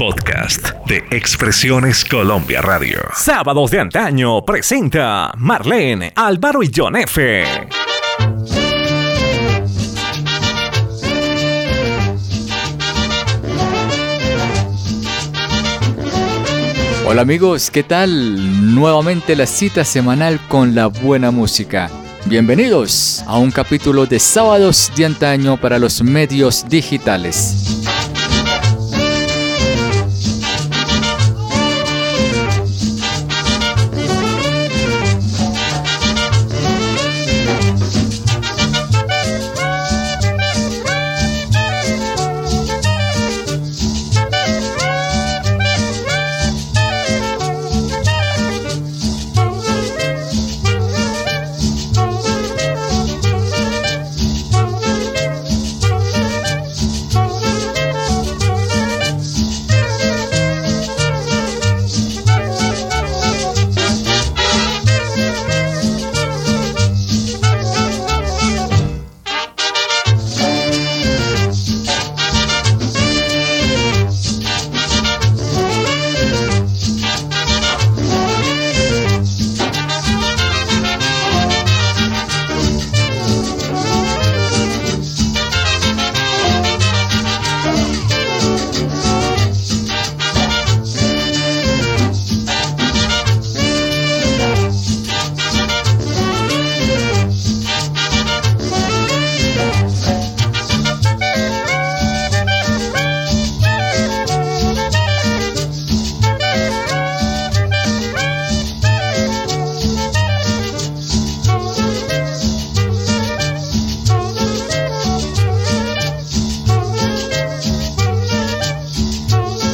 Podcast de Expresiones Colombia Radio. Sábados de antaño presenta Marlene, Álvaro y John F. Hola amigos, ¿qué tal? Nuevamente la cita semanal con la buena música. Bienvenidos a un capítulo de Sábados de antaño para los medios digitales.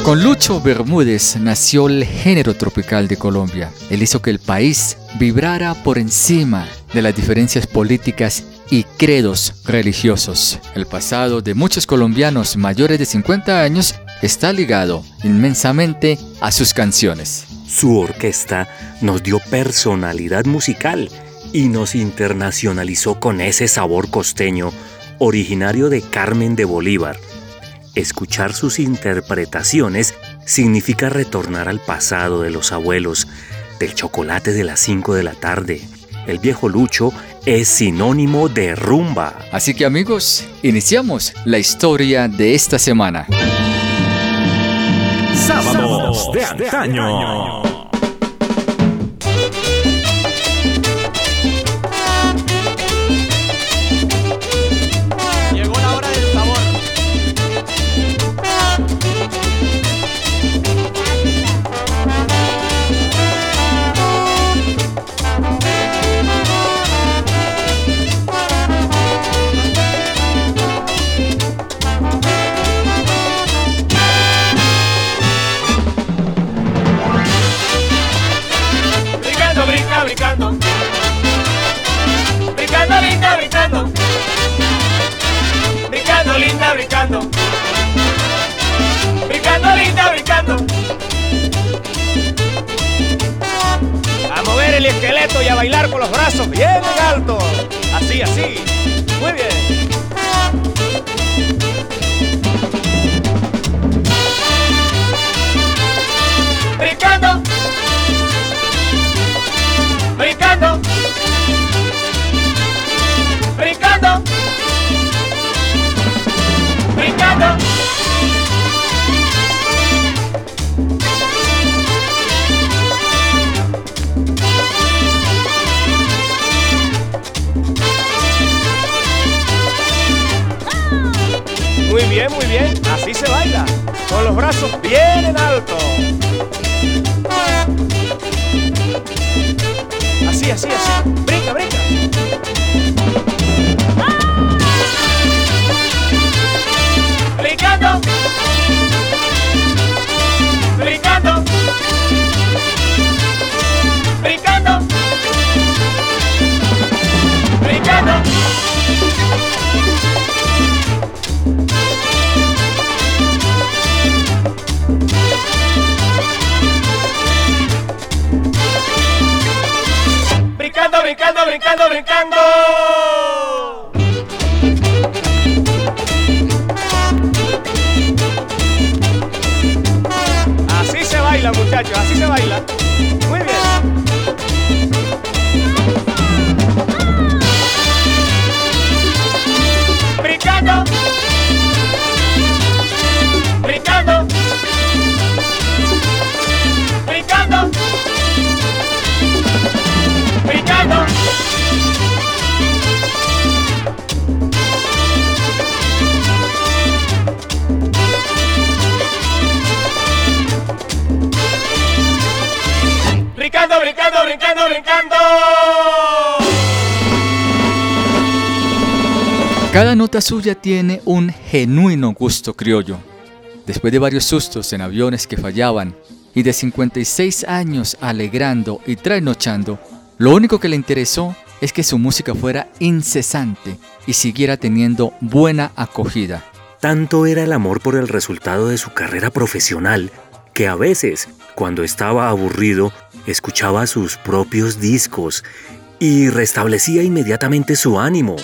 Con Lucho Bermúdez nació el género tropical de Colombia. Él hizo que el país vibrara por encima de las diferencias políticas y credos religiosos. El pasado de muchos colombianos mayores de 50 años está ligado inmensamente a sus canciones. Su orquesta nos dio personalidad musical y nos internacionalizó con ese sabor costeño originario de Carmen de Bolívar Escuchar sus interpretaciones significa retornar al pasado de los abuelos, del chocolate de las 5 de la tarde. El viejo Lucho es sinónimo de rumba. Así que amigos, iniciamos la historia de esta semana. Sábados de antaño. Y a bailar con los brazos bien en alto. Así, así. Muy bien. Brincando. Brincando. Brincando. Muy bien. Así se baila. Con los brazos bien en alto. Así, así, así. Brincando, brincando, brincando, brincando. Cada nota suya tiene un genuino gusto criollo. Después de varios sustos en aviones que fallaban y de 56 años alegrando y trasnochando, lo único que le interesó es que su música fuera incesante y siguiera teniendo buena acogida. Tanto era el amor por el resultado de su carrera profesional que a veces, cuando estaba aburrido, escuchaba sus propios discos y restablecía inmediatamente su ánimo.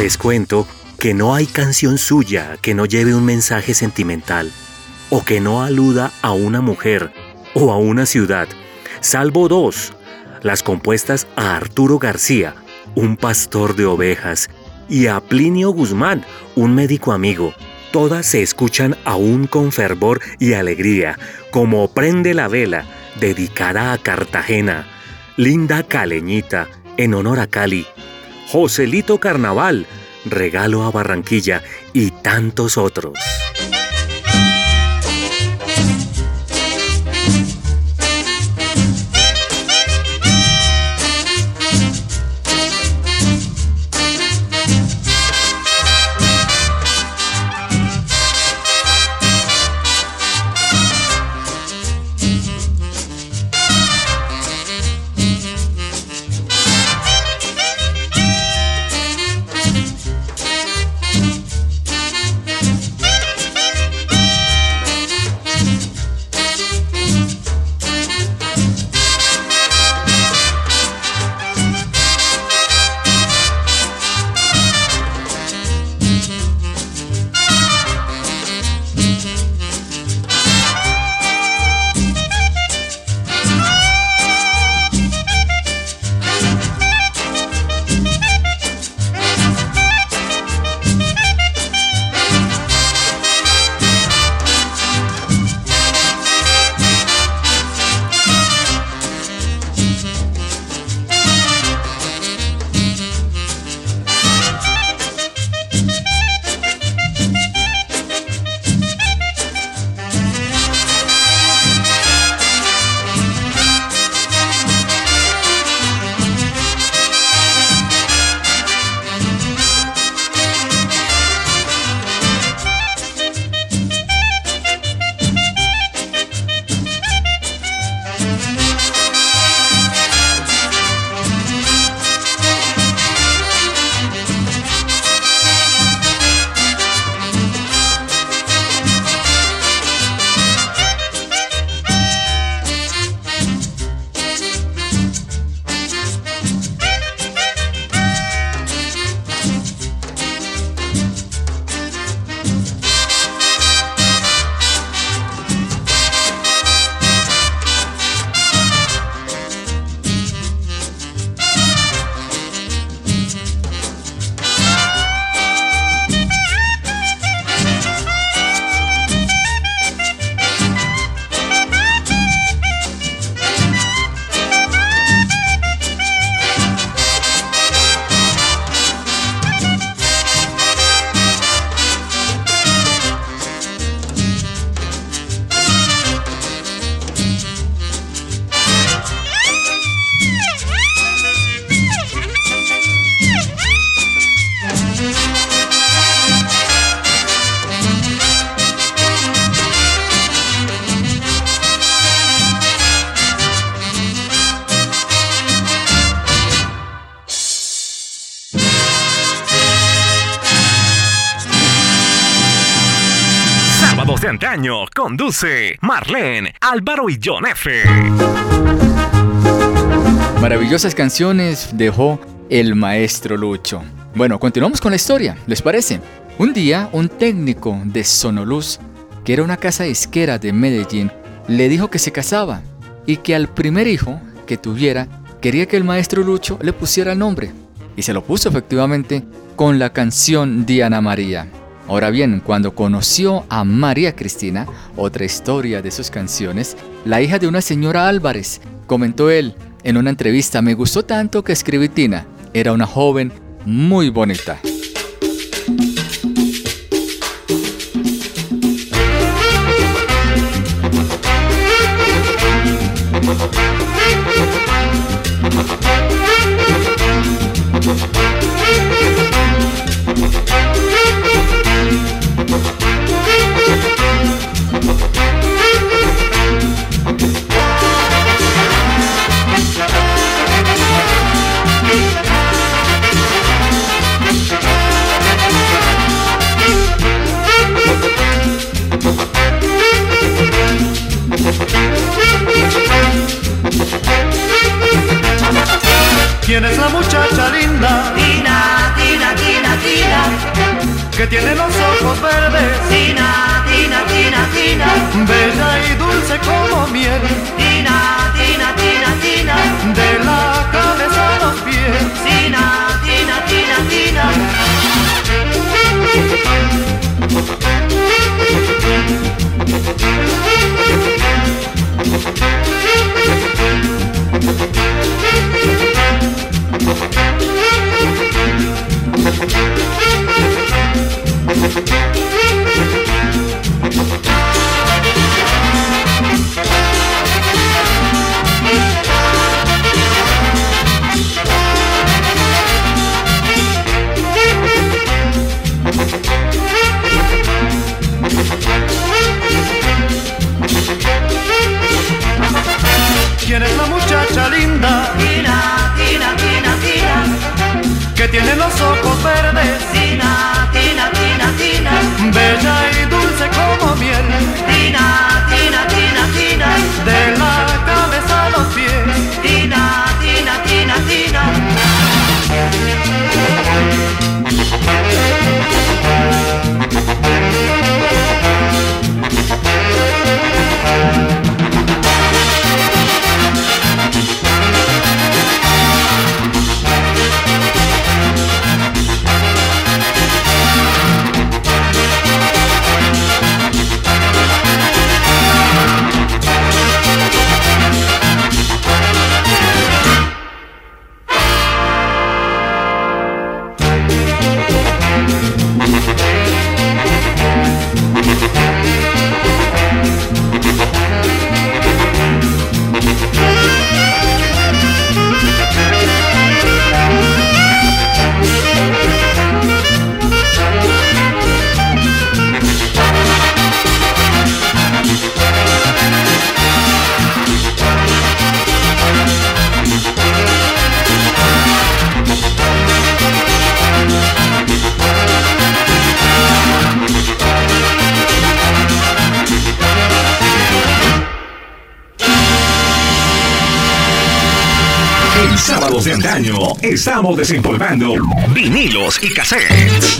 Les cuento que no hay canción suya que no lleve un mensaje sentimental o que no aluda a una mujer o a una ciudad, salvo dos, las compuestas a Arturo García, un pastor de ovejas, y a Plinio Guzmán, un médico amigo. Todas se escuchan aún con fervor y alegría, como Prende la vela, dedicada a Cartagena, Linda Caleñita, en honor a Cali, Joselito Carnaval, regalo a Barranquilla y tantos otros. Antaño conduce Marlene, Álvaro y John F. Maravillosas canciones dejó el maestro Lucho. Bueno, continuamos con la historia, ¿les parece? Un día, un técnico de Sonoluz, que era una casa disquera de Medellín, le dijo que se casaba y que al primer hijo que tuviera quería que el maestro Lucho le pusiera el nombre. Y se lo puso efectivamente con la canción Diana María. Ahora bien, cuando conoció a María Cristina, otra historia de sus canciones, la hija de una señora Álvarez, comentó él en una entrevista, me gustó tanto que escribí Tina. Era una joven muy bonita. Linda? Tina, Tina, Tina, Tina. Que tiene los ojos verdes. Tina, Tina, Tina, Tina. Bella y dulce como miel. Tina, estamos desempolvando vinilos y cassettes.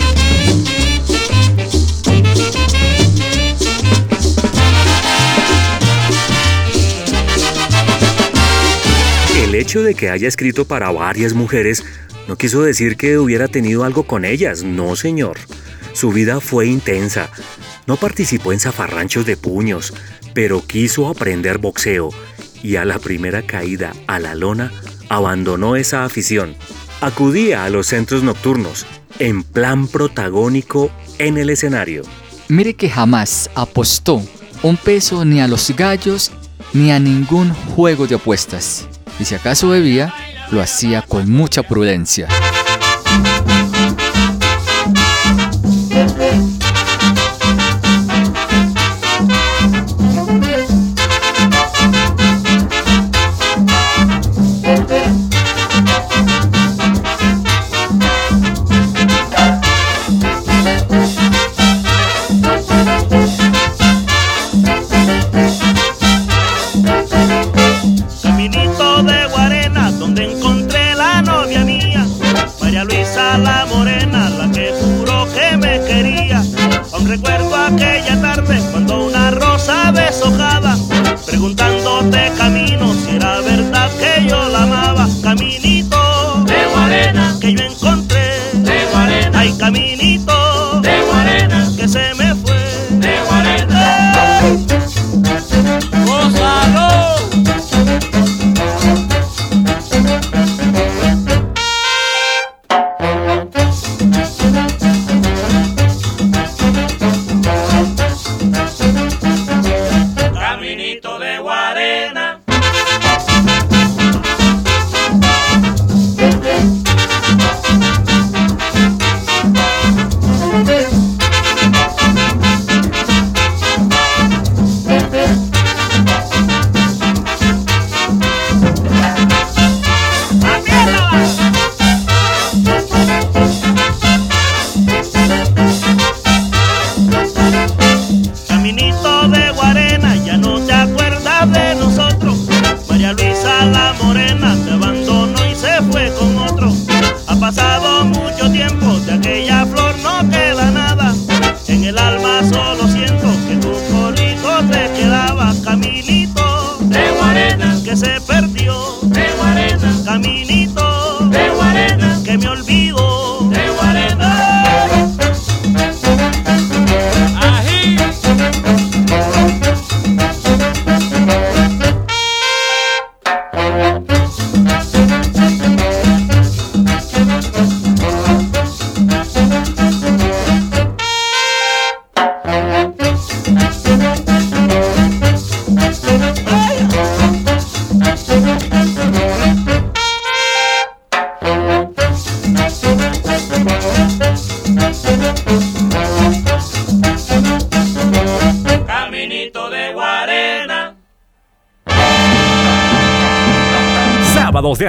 El hecho de que haya escrito para varias mujeres no quiso decir que hubiera tenido algo con ellas, no señor. Su vida fue intensa. No participó en zafarranchos de puños, pero quiso aprender boxeo y a la primera caída a la lona abandonó esa afición. Acudía a los centros nocturnos en plan protagónico en el escenario. Mire que jamás apostó un peso ni a los gallos ni a ningún juego de apuestas. Y si acaso bebía, lo hacía con mucha prudencia.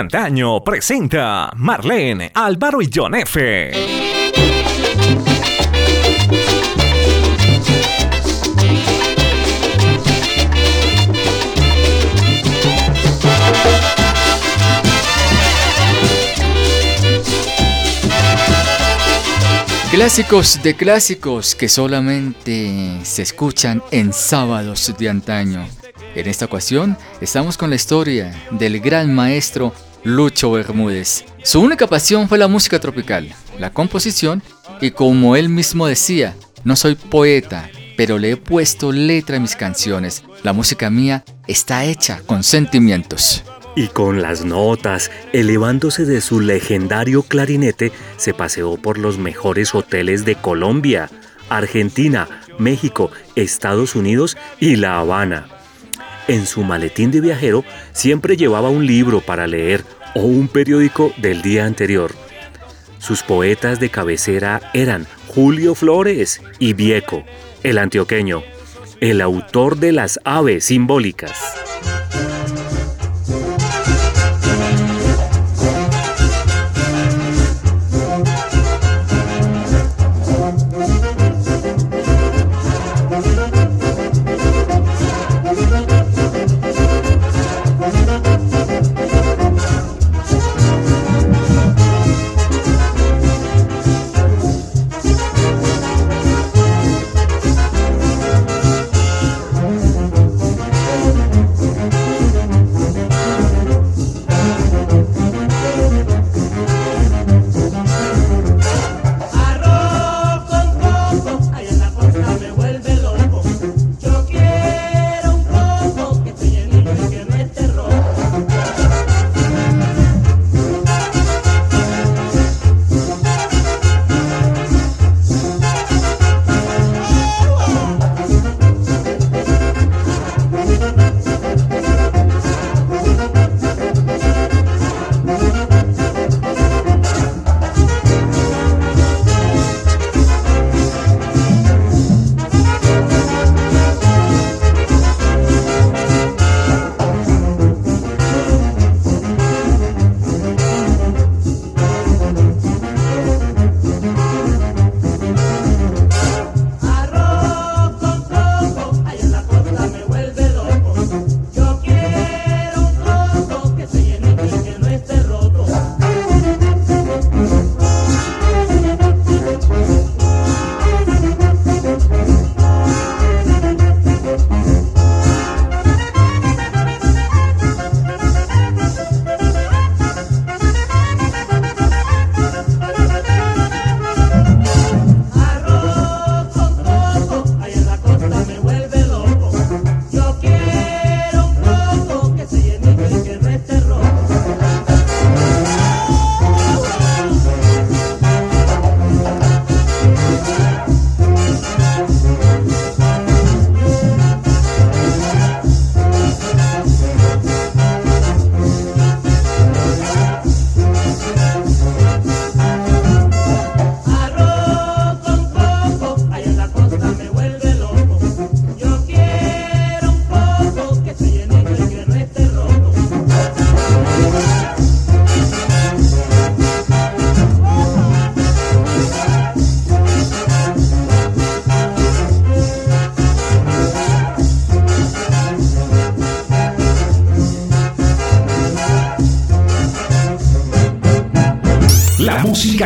Antaño presenta Marlene, Álvaro y John F. Clásicos de clásicos que solamente se escuchan en sábados de antaño. En esta ocasión estamos con la historia del gran maestro Lucho Bermúdez. Su única pasión fue la música tropical, la composición y como él mismo decía, no soy poeta, pero le he puesto letra a mis canciones. La música mía está hecha con sentimientos. Y con las notas, elevándose de su legendario clarinete, se paseó por los mejores hoteles de Colombia, Argentina, México, Estados Unidos y La Habana. En su maletín de viajero siempre llevaba un libro para leer o un periódico del día anterior. Sus poetas de cabecera eran Julio Flores y Vieco, el antioqueño, el autor de las aves simbólicas.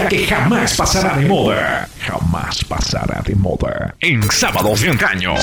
Que jamás pasará de moda. Jamás pasará de moda. En sábados de antaño.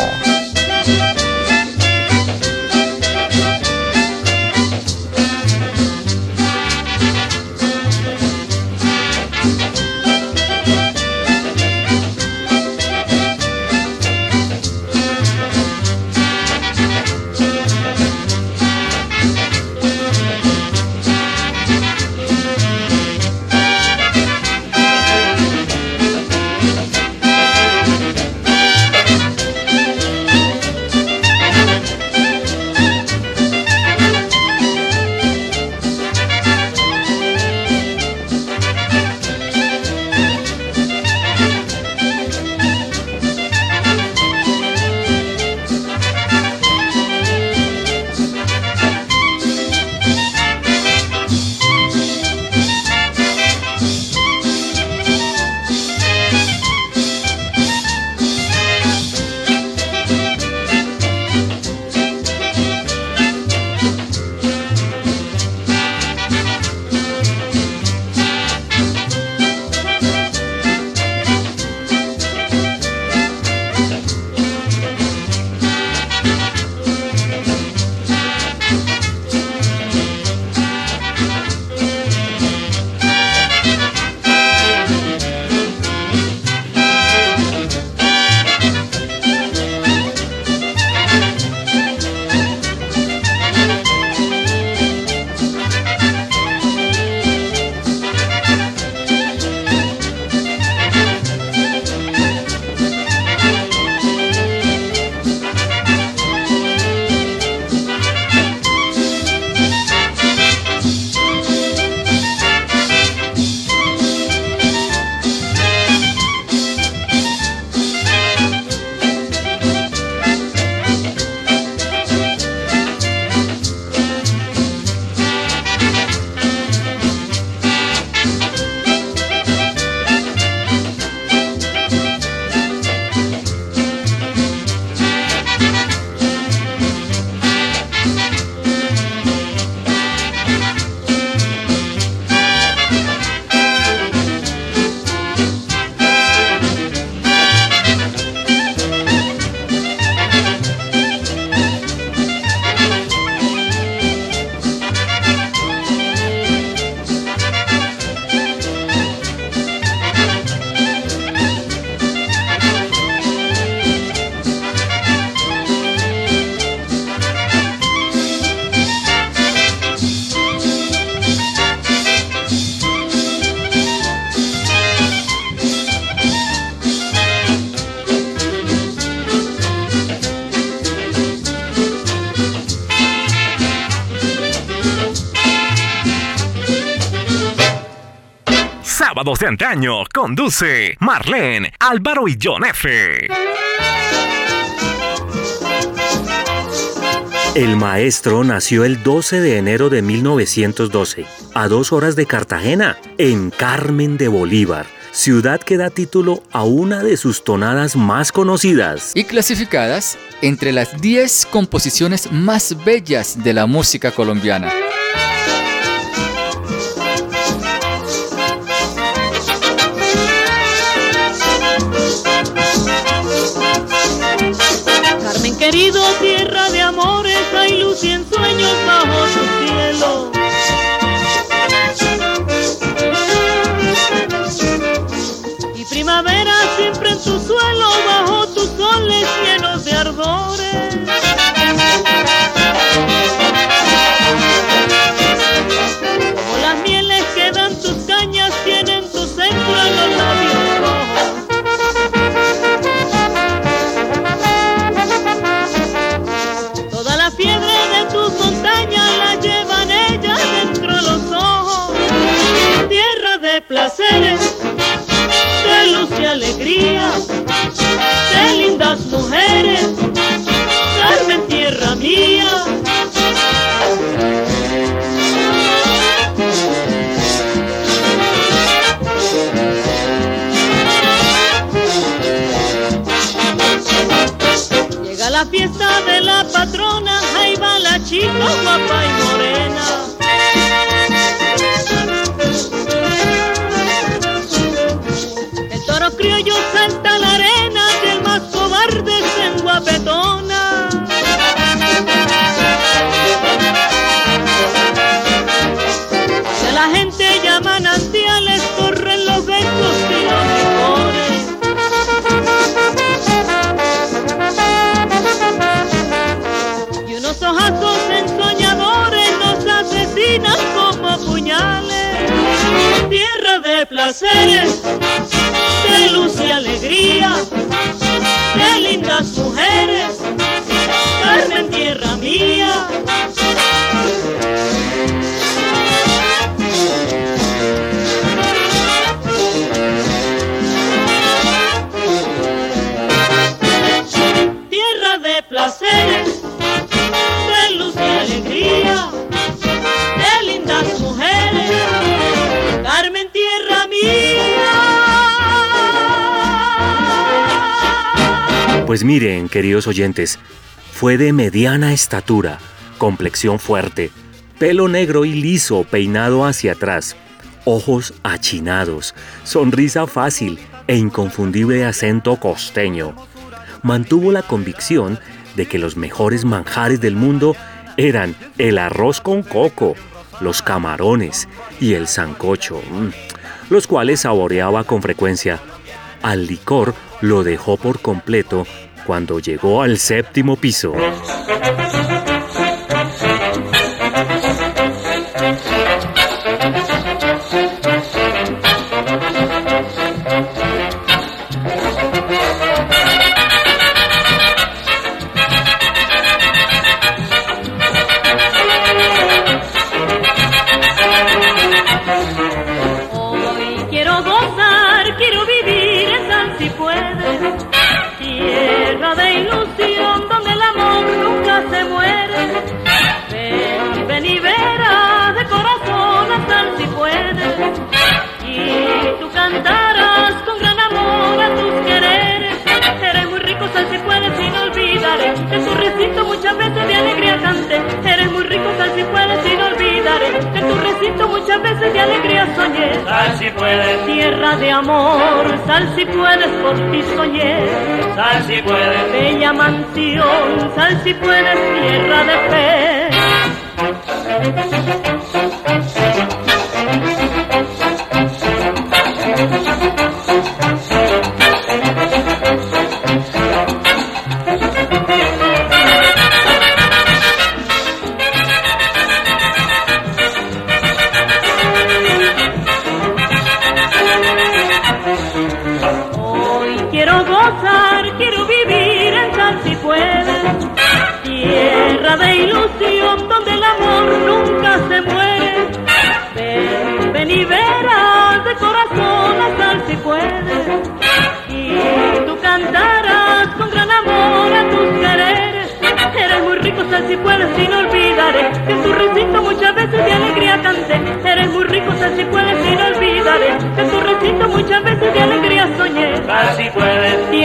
De antaño. Conduce Marlene, Álvaro y John F. El maestro nació el 12 de enero de 1912, a dos horas de Cartagena, en Carmen de Bolívar, ciudad que da título a una de sus tonadas más conocidas. Y clasificadas entre las 10 composiciones más bellas de la música colombiana. Tu suelo, bajo tus soles llenos de ardores. Mujeres, Carmen tierra mía. Llega la fiesta de la patrona, ahí va la chica guapa y morena. Placeres, de luz y alegría, de lindas mujeres, Carmen tierra mía. Pues miren, queridos oyentes, fue de mediana estatura, complexión fuerte, pelo negro y liso peinado hacia atrás, ojos achinados, sonrisa fácil e inconfundible acento costeño. Mantuvo la convicción de que los mejores manjares del mundo eran el arroz con coco, los camarones y el sancocho, mm, los cuales saboreaba con frecuencia. Al licor lo dejó por completo cuando llegó al séptimo piso. Recinto muchas veces de alegría soñé. Sal si puedes, Tierra de amor, sal si puedes, por ti soñé. sal si puedes, Bella mansión, sal si puedes, tierra de fe.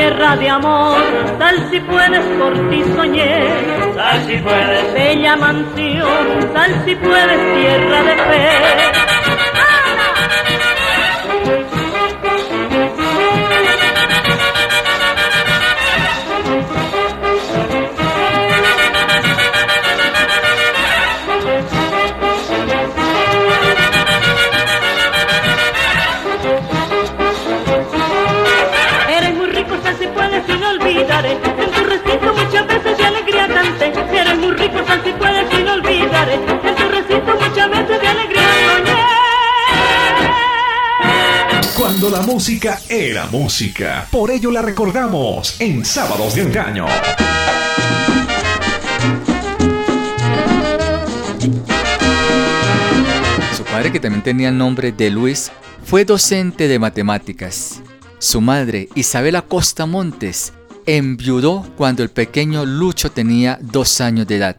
Tierra de amor, sal si puedes, por ti soñé. sal si puedes, Bella mansión, sal si puedes, tierra de fe. La música era música. Por ello la recordamos en Sábados de Engaño. Su padre, que también tenía el nombre de Luis, fue docente de matemáticas. Su madre, Isabela Costa Montes, enviudó cuando el pequeño Lucho tenía dos años de edad.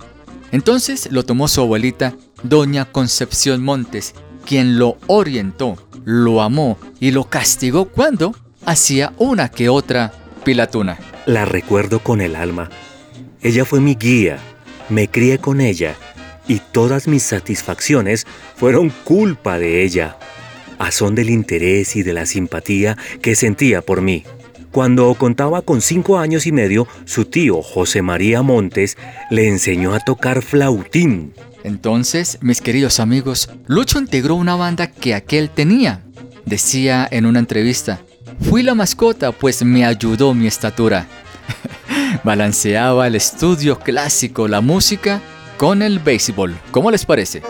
Entonces lo tomó su abuelita, doña Concepción Montes, quien lo orientó, lo amó y lo castigó cuando hacía una que otra pilatuna. La recuerdo con el alma. Ella fue mi guía, me crié con ella y todas mis satisfacciones fueron culpa de ella. a son del interés y de la simpatía que sentía por mí. Cuando contaba con cinco años y medio, su tío José María Montes le enseñó a tocar flautín. Entonces, mis queridos amigos, Lucho integró una banda que aquel tenía. Decía en una entrevista, fui la mascota pues me ayudó mi estatura. Balanceaba el estudio clásico, la música, con el béisbol. ¿Cómo les parece?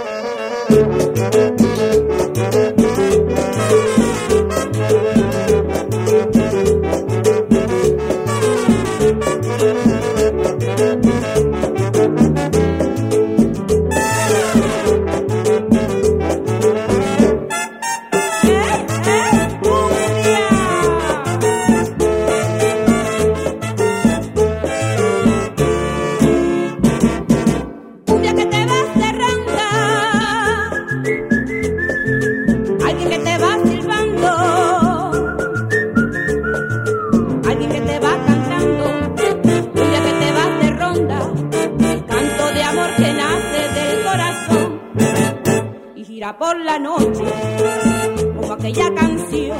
Por la noche como aquella canción,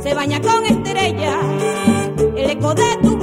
se baña con estrellas, el eco de tu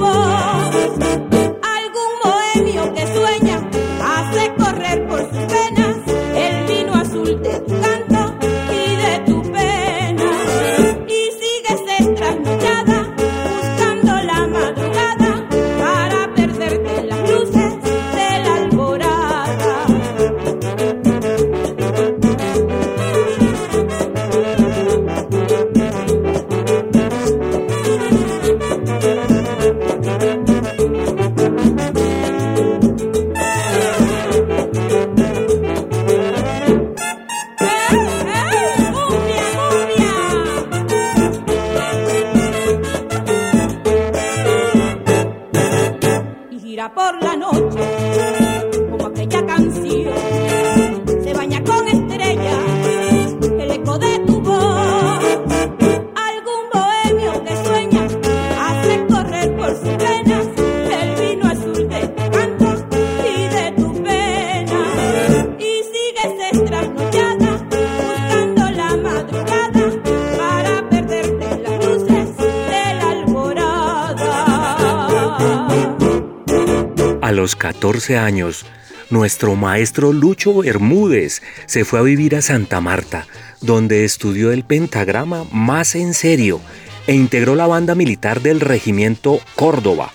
14 años, nuestro maestro Lucho Bermúdez se fue a vivir a Santa Marta, donde estudió el pentagrama más en serio e integró la banda militar del regimiento Córdoba.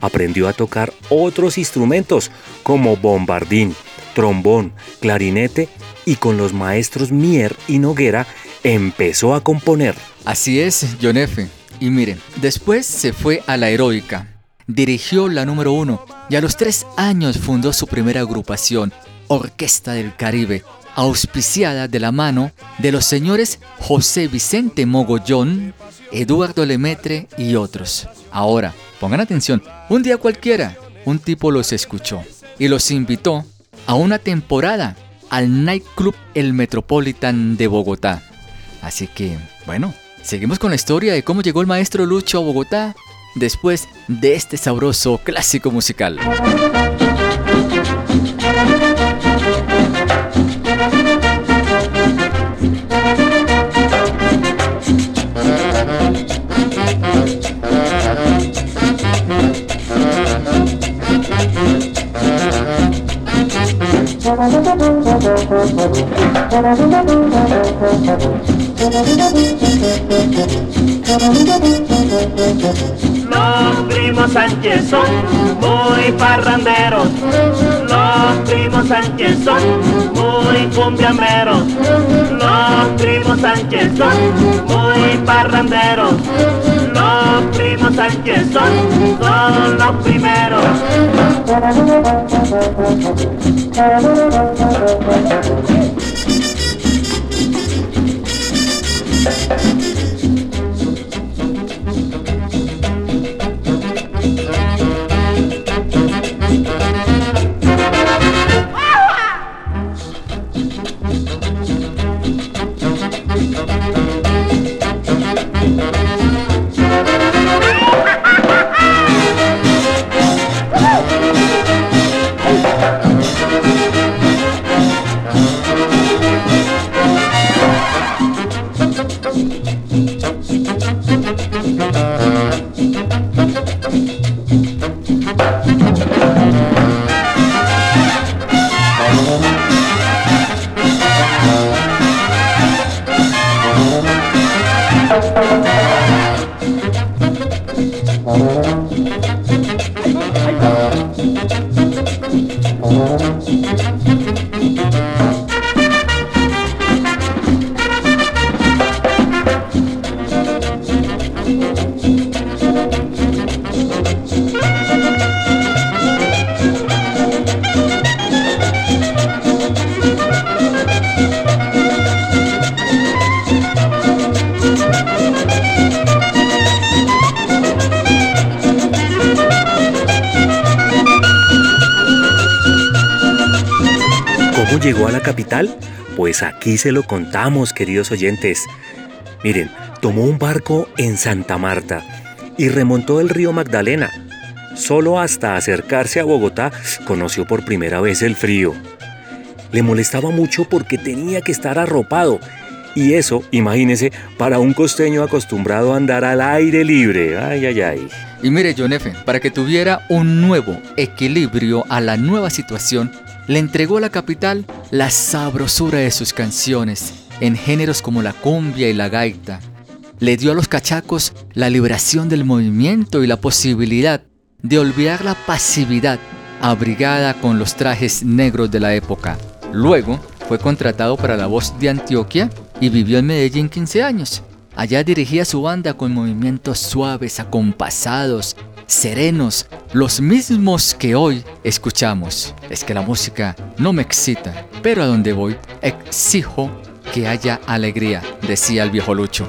Aprendió a tocar otros instrumentos como bombardín, trombón, clarinete y con los maestros Mier y Noguera empezó a componer. Así es, John. Y miren, después se fue a la heroica. Dirigió la número uno y a los tres años fundó su primera agrupación, Orquesta del Caribe, auspiciada de la mano de los señores José Vicente Mogollón, Eduardo Lemetre y otros. Ahora, pongan atención, un día cualquiera, un tipo los escuchó y los invitó a una temporada al nightclub El Metropolitan de Bogotá. Así que, bueno, seguimos con la historia de cómo llegó el maestro Lucho a Bogotá después de este sabroso clásico musical. Los primos Sánchez son muy parranderos. Los primos Sánchez son muy cumbiameros. Los primos Sánchez son muy parranderos. Los primos Sánchez son, son los primeros. se lo contamos, queridos oyentes. Miren, tomó un barco en Santa Marta y remontó el río Magdalena. Solo hasta acercarse a Bogotá conoció por primera vez el frío. Le molestaba mucho porque tenía que estar arropado. Y eso, imagínese, para un costeño acostumbrado a andar al aire libre. Ay, ay, ay. Y mire, John F., para que tuviera un nuevo equilibrio a la nueva situación, le entregó la capital la sabrosura de sus canciones, en géneros como la cumbia y la gaita. Le dio a los cachacos la liberación del movimiento y la posibilidad de olvidar la pasividad abrigada con los trajes negros de la época. Luego fue contratado para la voz de Antioquia y vivió en Medellín 15 años. Allá dirigía su banda con movimientos suaves, acompasados, serenos, los mismos que hoy escuchamos. Es que la música no me excita, pero a donde voy exijo que haya alegría, decía el viejo Lucho.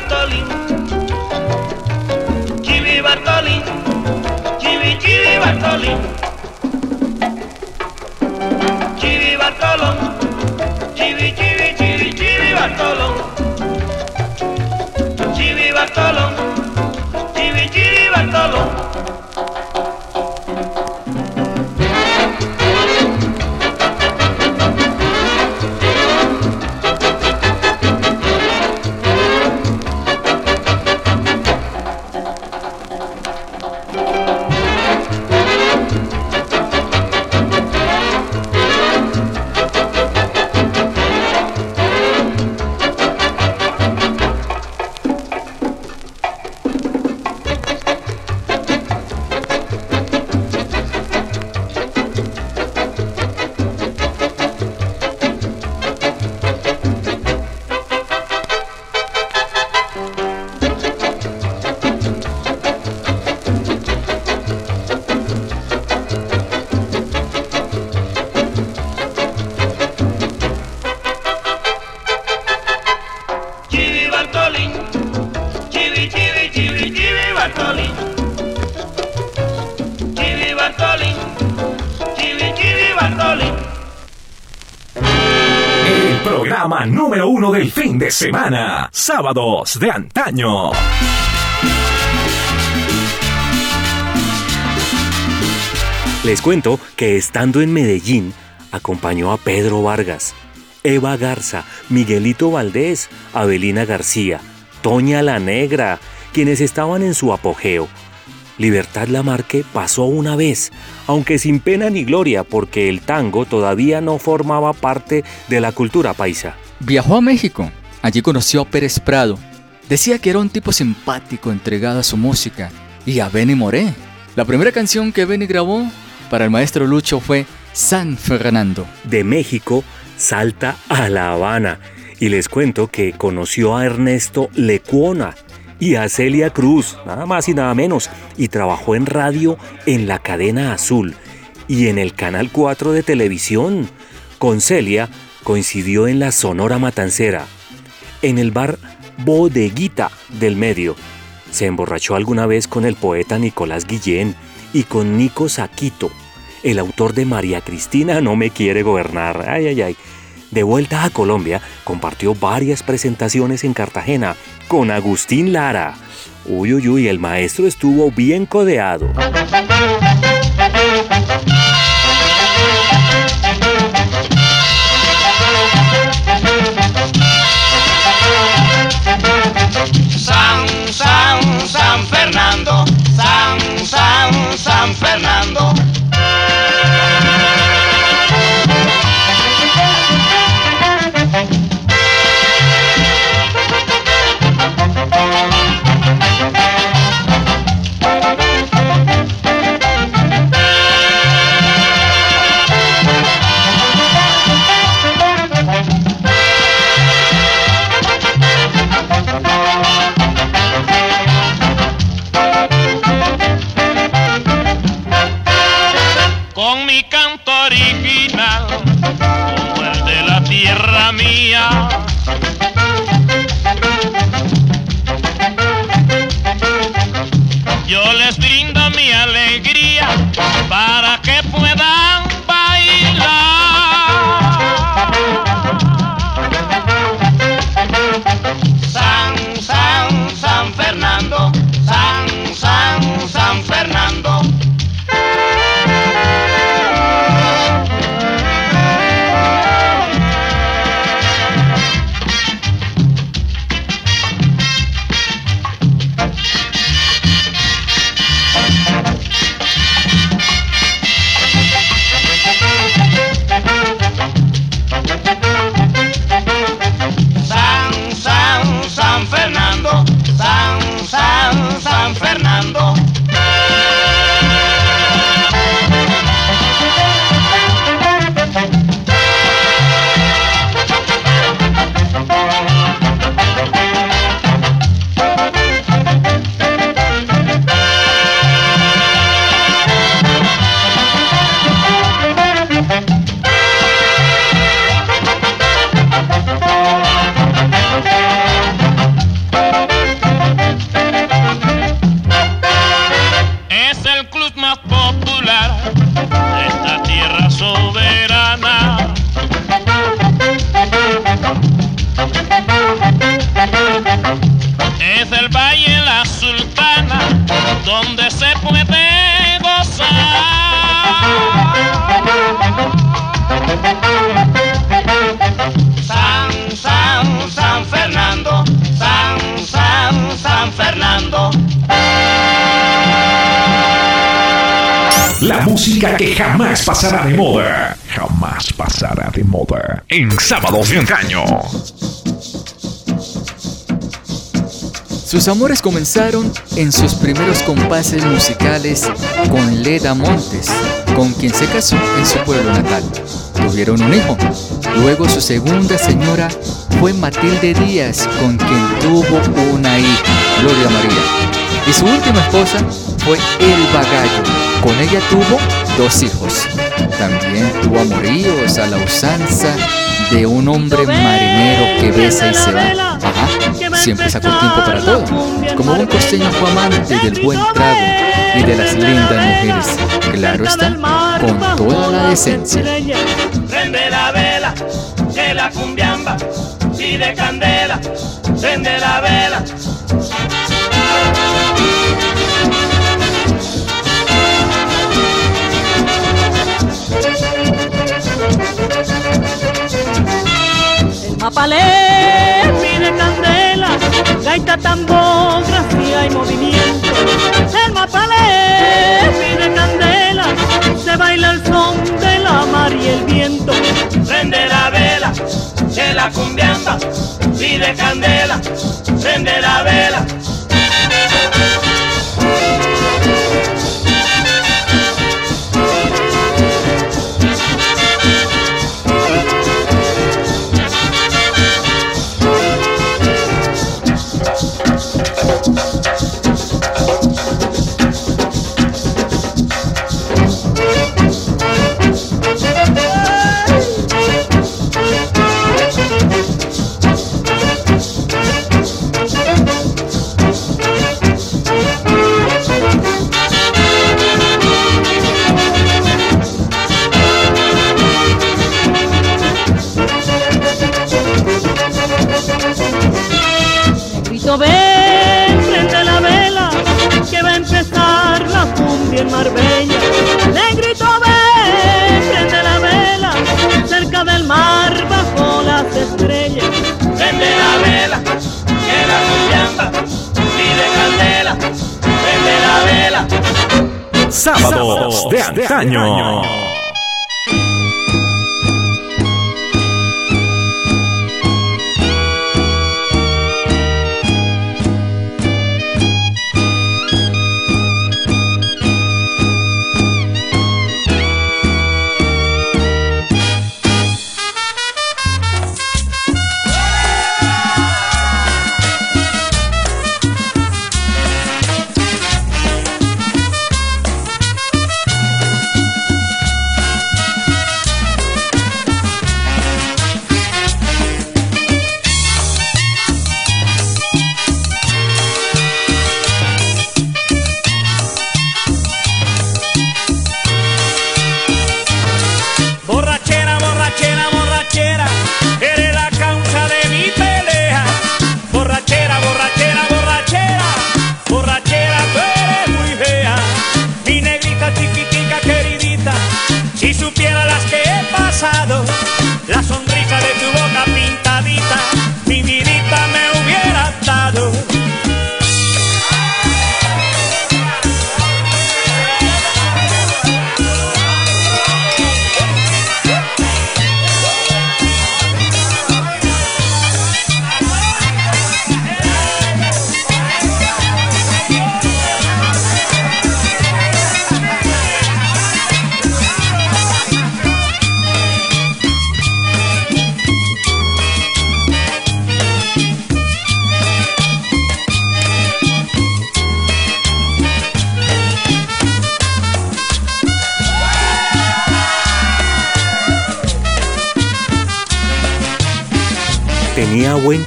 Bartolín, Chibi Bartolín, Chibi Chibi Bartolín, Chibi Bartolón, Chibi Chibi Chibi Chibi Bartolón. Semana. Sábados de antaño. Les cuento que estando en Medellín, acompañó a Pedro Vargas, Eva Garza, Miguelito Valdés, Abelina García, Toña la Negra, quienes estaban en su apogeo, Libertad Lamarque pasó una vez, aunque sin pena ni gloria, porque el tango todavía no formaba parte de la cultura paisa. Viajó a México. Allí conoció a Pérez Prado. Decía que era un tipo simpático, entregado a su música. Y a Benny Moré. La primera canción que Benny grabó para el maestro Lucho fue San Fernando. De México salta a La Habana y les cuento que conoció a Ernesto Lecuona y a Celia Cruz, nada más y nada menos, y trabajó en radio en la cadena Azul y en el Canal 4 de televisión. Con Celia coincidió en la Sonora Matancera, en el bar Bodeguita del Medio. Se emborrachó alguna vez con el poeta Nicolás Guillén y con Nico Saquito, el autor de María Cristina no me quiere gobernar. Ay, ay, ay. De vuelta a Colombia, compartió varias presentaciones en Cartagena con Agustín Lara. Uy, uy, uy, el maestro estuvo bien codeado. San, San, San Fernando, San, San, San Fernando. Alegría para que puedan donde se puede gozar. San, San, San Fernando, San, San, San Fernando. La música que jamás pasará de moda. Jamás pasará de moda. En sábados de antaño. Sus amores comenzaron en sus primeros compases musicales con Leda Montes, con quien se casó en su pueblo natal. Tuvieron un hijo. Luego su segunda señora fue Matilde Díaz, con quien tuvo una hija, Gloria María. Y su última esposa fue Elba Gallo. Con ella tuvo dos hijos. También tuvo amoríos a la usanza de un hombre marinero que besa y se va. Ajá, siempre sacó tiempo para todo. Como buen costeño fue amante del buen trago y de las lindas mujeres. Claro está, con toda la decencia. Prende la vela, que la cumbiamba pide candela. Prende la vela. El mapalé pide candela, gaita, tambor, gracia y movimiento. El mapalé pide candela, se baila el son de la mar y el viento. Prende la vela de la cumbiamba, pide candela, prende la vela.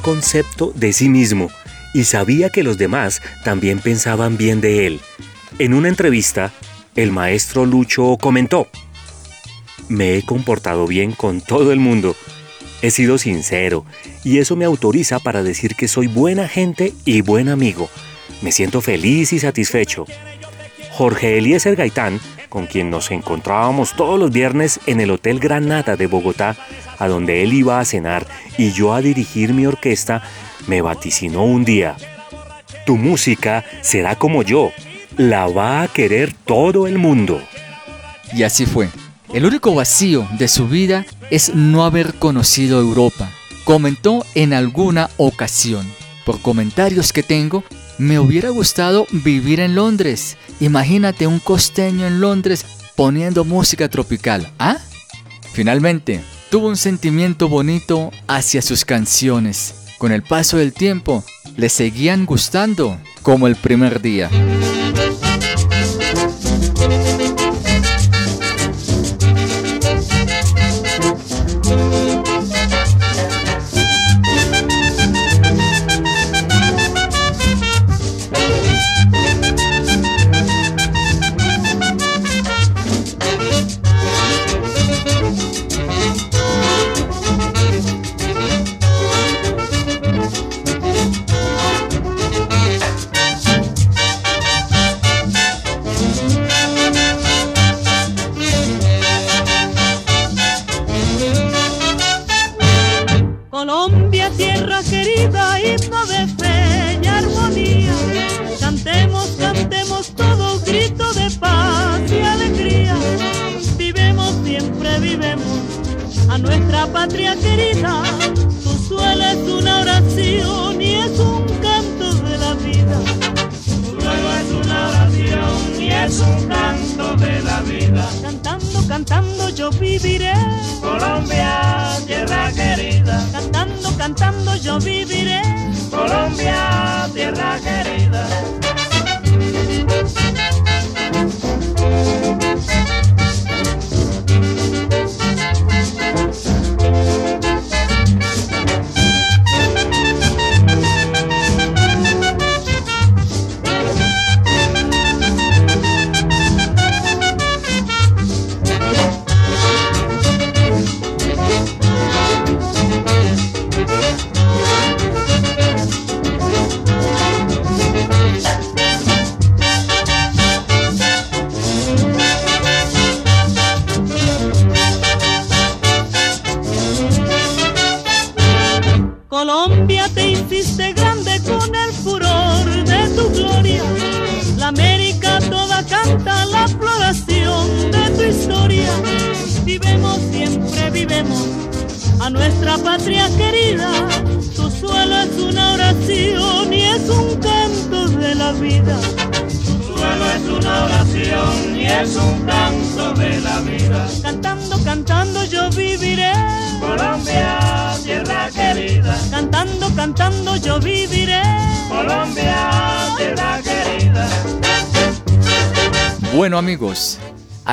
Concepto de sí mismo y sabía que los demás también pensaban bien de él. En una entrevista, el maestro Lucho comentó, Me he comportado bien con todo el mundo. He sido sincero y eso me autoriza para decir que soy buena gente y buen amigo. Me siento feliz y satisfecho. Jorge Eliezer Gaitán, con quien nos encontrábamos todos los viernes en el Hotel Granada de Bogotá, a donde él iba a cenar y yo a dirigir mi orquesta, me vaticinó un día. Tu música será como yo, la va a querer todo el mundo. Y así fue. El único vacío de su vida es no haber conocido Europa. Comentó en alguna ocasión. Por comentarios que tengo, me hubiera gustado vivir en Londres. Imagínate un costeño en Londres poniendo música tropical. ¿Ah? Finalmente, tuvo un sentimiento bonito hacia sus canciones. Con el paso del tiempo, le seguían gustando como el primer día.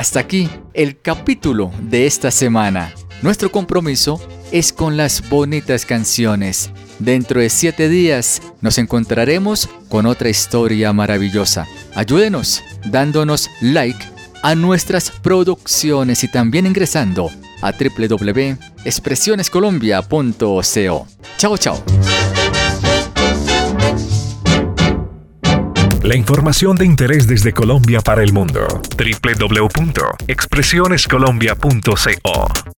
Hasta aquí el capítulo de esta semana. Nuestro compromiso es con las bonitas canciones. Dentro de siete días nos encontraremos con otra historia maravillosa. Ayúdenos dándonos like a nuestras producciones y también ingresando a www.expresionescolombia.co. Chao, chao. La información de interés desde Colombia para el mundo. www.expresionescolombia.co